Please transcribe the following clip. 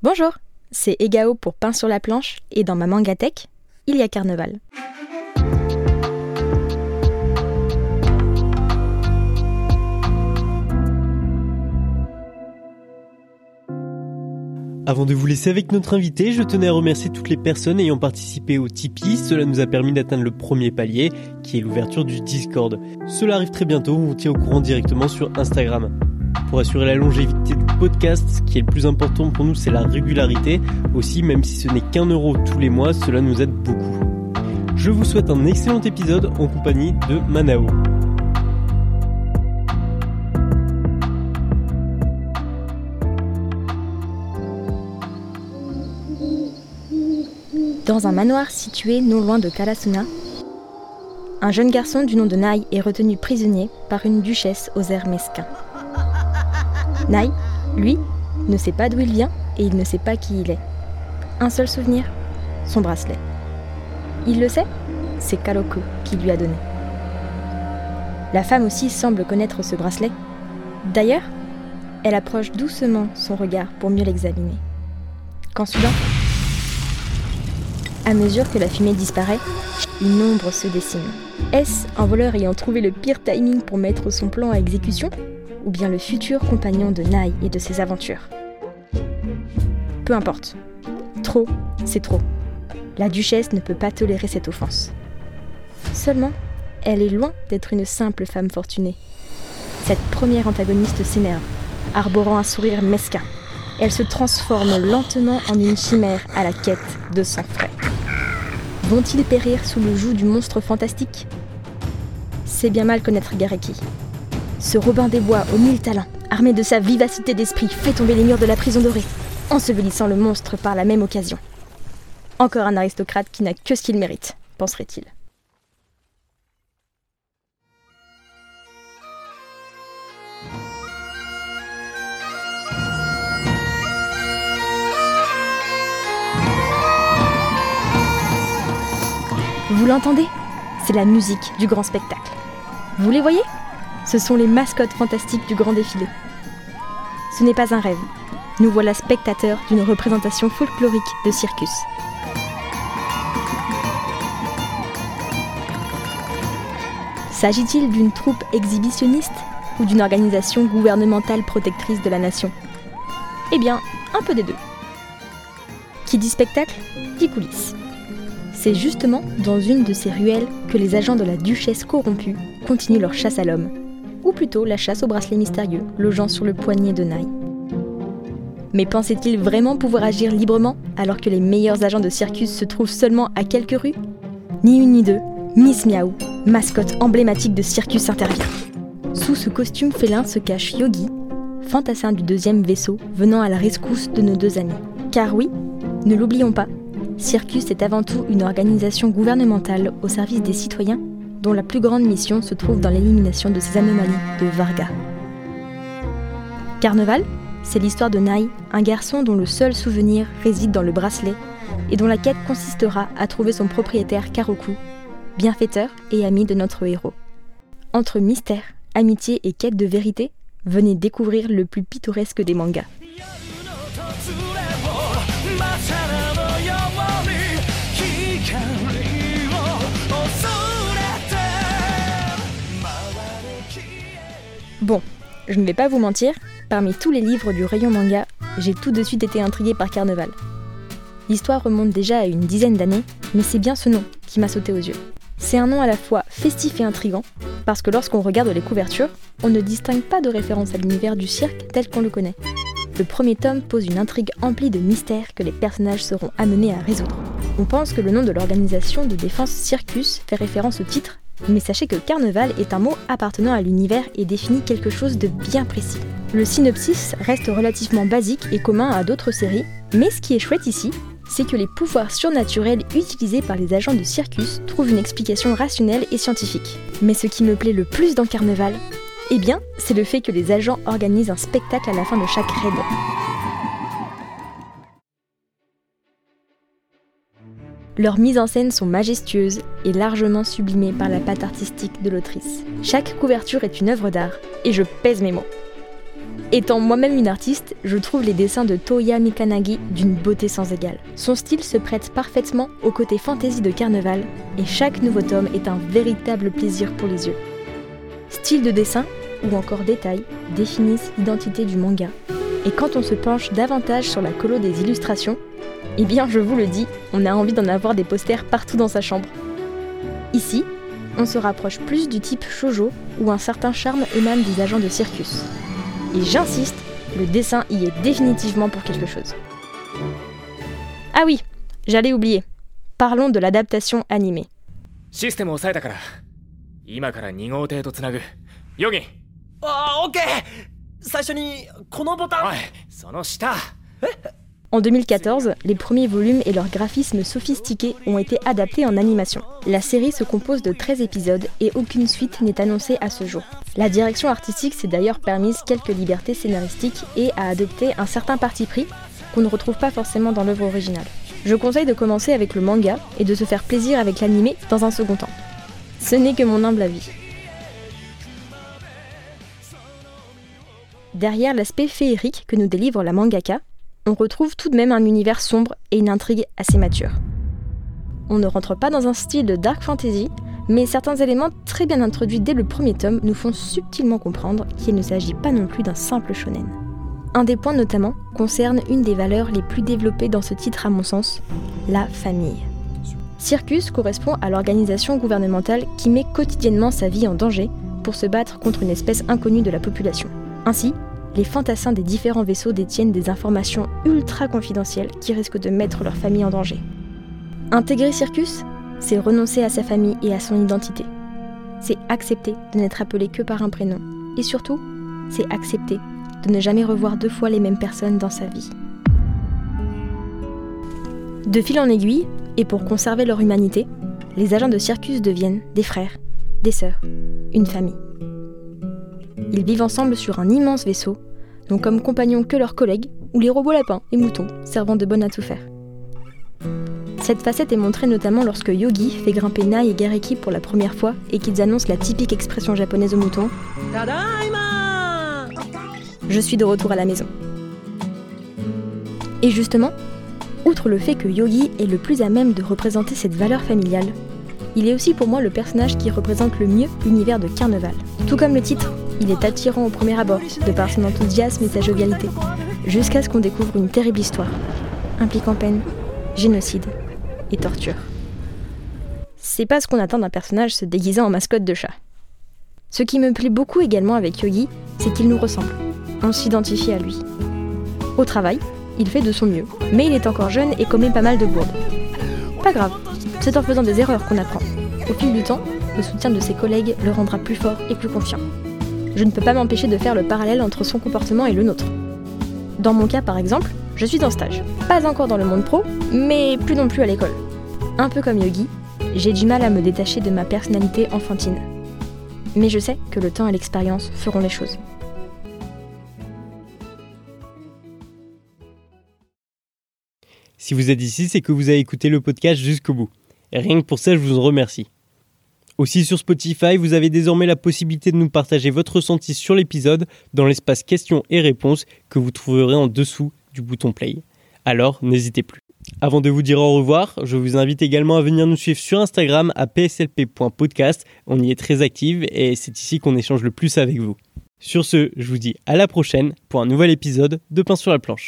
Bonjour, c'est Egao pour Pain sur la planche et dans ma mangatech, il y a carnaval. Avant de vous laisser avec notre invité, je tenais à remercier toutes les personnes ayant participé au Tipeee. Cela nous a permis d'atteindre le premier palier, qui est l'ouverture du Discord. Cela arrive très bientôt, on vous tient au courant directement sur Instagram. Pour assurer la longévité du podcast, ce qui est le plus important pour nous, c'est la régularité. Aussi, même si ce n'est qu'un euro tous les mois, cela nous aide beaucoup. Je vous souhaite un excellent épisode en compagnie de Manao. Dans un manoir situé non loin de Kalasuna, un jeune garçon du nom de Nai est retenu prisonnier par une duchesse aux airs mesquins. Nai, lui, ne sait pas d'où il vient et il ne sait pas qui il est. Un seul souvenir, son bracelet. Il le sait, c'est Karoku qui lui a donné. La femme aussi semble connaître ce bracelet. D'ailleurs, elle approche doucement son regard pour mieux l'examiner. Quand soudain, à mesure que la fumée disparaît, une ombre se dessine. Est-ce un voleur ayant trouvé le pire timing pour mettre son plan à exécution Ou bien le futur compagnon de Nai et de ses aventures Peu importe. Trop, c'est trop. La duchesse ne peut pas tolérer cette offense. Seulement, elle est loin d'être une simple femme fortunée. Cette première antagoniste s'énerve, arborant un sourire mesquin. Elle se transforme lentement en une chimère à la quête de sang frais. Vont-ils périr sous le joug du monstre fantastique? C'est bien mal connaître Gareki. Ce Robin des Bois aux mille talents, armé de sa vivacité d'esprit, fait tomber les murs de la prison dorée, ensevelissant le monstre par la même occasion. Encore un aristocrate qui n'a que ce qu'il mérite, penserait-il. Vous l'entendez? C'est la musique du grand spectacle. Vous les voyez? Ce sont les mascottes fantastiques du grand défilé. Ce n'est pas un rêve. Nous voilà spectateurs d'une représentation folklorique de circus. S'agit-il d'une troupe exhibitionniste ou d'une organisation gouvernementale protectrice de la nation? Eh bien, un peu des deux. Qui dit spectacle, dit coulisses. C'est justement dans une de ces ruelles que les agents de la duchesse corrompue continuent leur chasse à l'homme, ou plutôt la chasse au bracelet mystérieux logeant sur le poignet de Nai. Mais pensait-il vraiment pouvoir agir librement alors que les meilleurs agents de circus se trouvent seulement à quelques rues? Ni une ni deux, Miss Miaou, mascotte emblématique de circus intervient. Sous ce costume félin se cache Yogi, fantassin du deuxième vaisseau venant à la rescousse de nos deux amis. Car oui, ne l'oublions pas, Circus est avant tout une organisation gouvernementale au service des citoyens dont la plus grande mission se trouve dans l'élimination de ces anomalies de Varga. Carnaval, c'est l'histoire de Nai, un garçon dont le seul souvenir réside dans le bracelet et dont la quête consistera à trouver son propriétaire Karoku, bienfaiteur et ami de notre héros. Entre mystère, amitié et quête de vérité, venez découvrir le plus pittoresque des mangas. Bon, je ne vais pas vous mentir, parmi tous les livres du rayon manga, j'ai tout de suite été intriguée par Carnaval. L'histoire remonte déjà à une dizaine d'années, mais c'est bien ce nom qui m'a sauté aux yeux. C'est un nom à la fois festif et intrigant, parce que lorsqu'on regarde les couvertures, on ne distingue pas de référence à l'univers du cirque tel qu'on le connaît. Le premier tome pose une intrigue emplie de mystères que les personnages seront amenés à résoudre. On pense que le nom de l'organisation de défense Circus fait référence au titre mais sachez que carnaval est un mot appartenant à l'univers et définit quelque chose de bien précis. Le synopsis reste relativement basique et commun à d'autres séries, mais ce qui est chouette ici, c'est que les pouvoirs surnaturels utilisés par les agents de circus trouvent une explication rationnelle et scientifique. Mais ce qui me plaît le plus dans Carnaval, eh bien, c'est le fait que les agents organisent un spectacle à la fin de chaque raid. Leurs mises en scène sont majestueuses et largement sublimées par la patte artistique de l'autrice. Chaque couverture est une œuvre d'art, et je pèse mes mots. Étant moi-même une artiste, je trouve les dessins de Toya Mikanagi d'une beauté sans égale. Son style se prête parfaitement au côté fantaisie de Carnaval, et chaque nouveau tome est un véritable plaisir pour les yeux. Style de dessin ou encore détails définissent l'identité du manga, et quand on se penche davantage sur la colo des illustrations, eh bien je vous le dis, on a envie d'en avoir des posters partout dans sa chambre. Ici, on se rapproche plus du type shojo où un certain charme émane des agents de circus. Et j'insiste, le dessin y est définitivement pour quelque chose. Ah oui, j'allais oublier. Parlons de l'adaptation animée. システムを押さえたから今から2号艇とつなぐヨギあオッケー最初にこのボタンおいその下 en 2014, les premiers volumes et leurs graphismes sophistiqués ont été adaptés en animation. La série se compose de 13 épisodes et aucune suite n'est annoncée à ce jour. La direction artistique s'est d'ailleurs permise quelques libertés scénaristiques et a adopté un certain parti pris qu'on ne retrouve pas forcément dans l'œuvre originale. Je conseille de commencer avec le manga et de se faire plaisir avec l'animé dans un second temps. Ce n'est que mon humble avis. Derrière l'aspect féerique que nous délivre la mangaka, on retrouve tout de même un univers sombre et une intrigue assez mature. On ne rentre pas dans un style de dark fantasy, mais certains éléments très bien introduits dès le premier tome nous font subtilement comprendre qu'il ne s'agit pas non plus d'un simple shonen. Un des points notamment concerne une des valeurs les plus développées dans ce titre à mon sens, la famille. Circus correspond à l'organisation gouvernementale qui met quotidiennement sa vie en danger pour se battre contre une espèce inconnue de la population. Ainsi, les fantassins des différents vaisseaux détiennent des informations ultra confidentielles qui risquent de mettre leur famille en danger. Intégrer Circus, c'est renoncer à sa famille et à son identité. C'est accepter de n'être appelé que par un prénom. Et surtout, c'est accepter de ne jamais revoir deux fois les mêmes personnes dans sa vie. De fil en aiguille, et pour conserver leur humanité, les agents de Circus deviennent des frères, des sœurs, une famille. Ils vivent ensemble sur un immense vaisseau, n'ont comme compagnons que leurs collègues ou les robots lapins et moutons, servant de bonnes à tout faire. Cette facette est montrée notamment lorsque Yogi fait grimper Nai et Gareki pour la première fois et qu'ils annoncent la typique expression japonaise au mouton Tadaima Je suis de retour à la maison. Et justement, outre le fait que Yogi est le plus à même de représenter cette valeur familiale, il est aussi pour moi le personnage qui représente le mieux l'univers de Carnaval. Tout comme le titre, il est attirant au premier abord, de par son enthousiasme et sa jovialité, jusqu'à ce qu'on découvre une terrible histoire, impliquant peine, génocide et torture. C'est pas ce qu'on attend d'un personnage se déguisant en mascotte de chat. Ce qui me plaît beaucoup également avec Yogi, c'est qu'il nous ressemble. On s'identifie à lui. Au travail, il fait de son mieux, mais il est encore jeune et commet pas mal de bourdes. Pas grave, c'est en faisant des erreurs qu'on apprend. Au fil du temps, le soutien de ses collègues le rendra plus fort et plus confiant. Je ne peux pas m'empêcher de faire le parallèle entre son comportement et le nôtre. Dans mon cas, par exemple, je suis en stage. Pas encore dans le monde pro, mais plus non plus à l'école. Un peu comme Yogi, j'ai du mal à me détacher de ma personnalité enfantine. Mais je sais que le temps et l'expérience feront les choses. Si vous êtes ici, c'est que vous avez écouté le podcast jusqu'au bout. Et rien que pour ça, je vous en remercie. Aussi sur Spotify, vous avez désormais la possibilité de nous partager votre ressenti sur l'épisode dans l'espace questions et réponses que vous trouverez en dessous du bouton play. Alors, n'hésitez plus. Avant de vous dire au revoir, je vous invite également à venir nous suivre sur Instagram à pslp.podcast. On y est très active et c'est ici qu'on échange le plus avec vous. Sur ce, je vous dis à la prochaine pour un nouvel épisode de Pain sur la planche.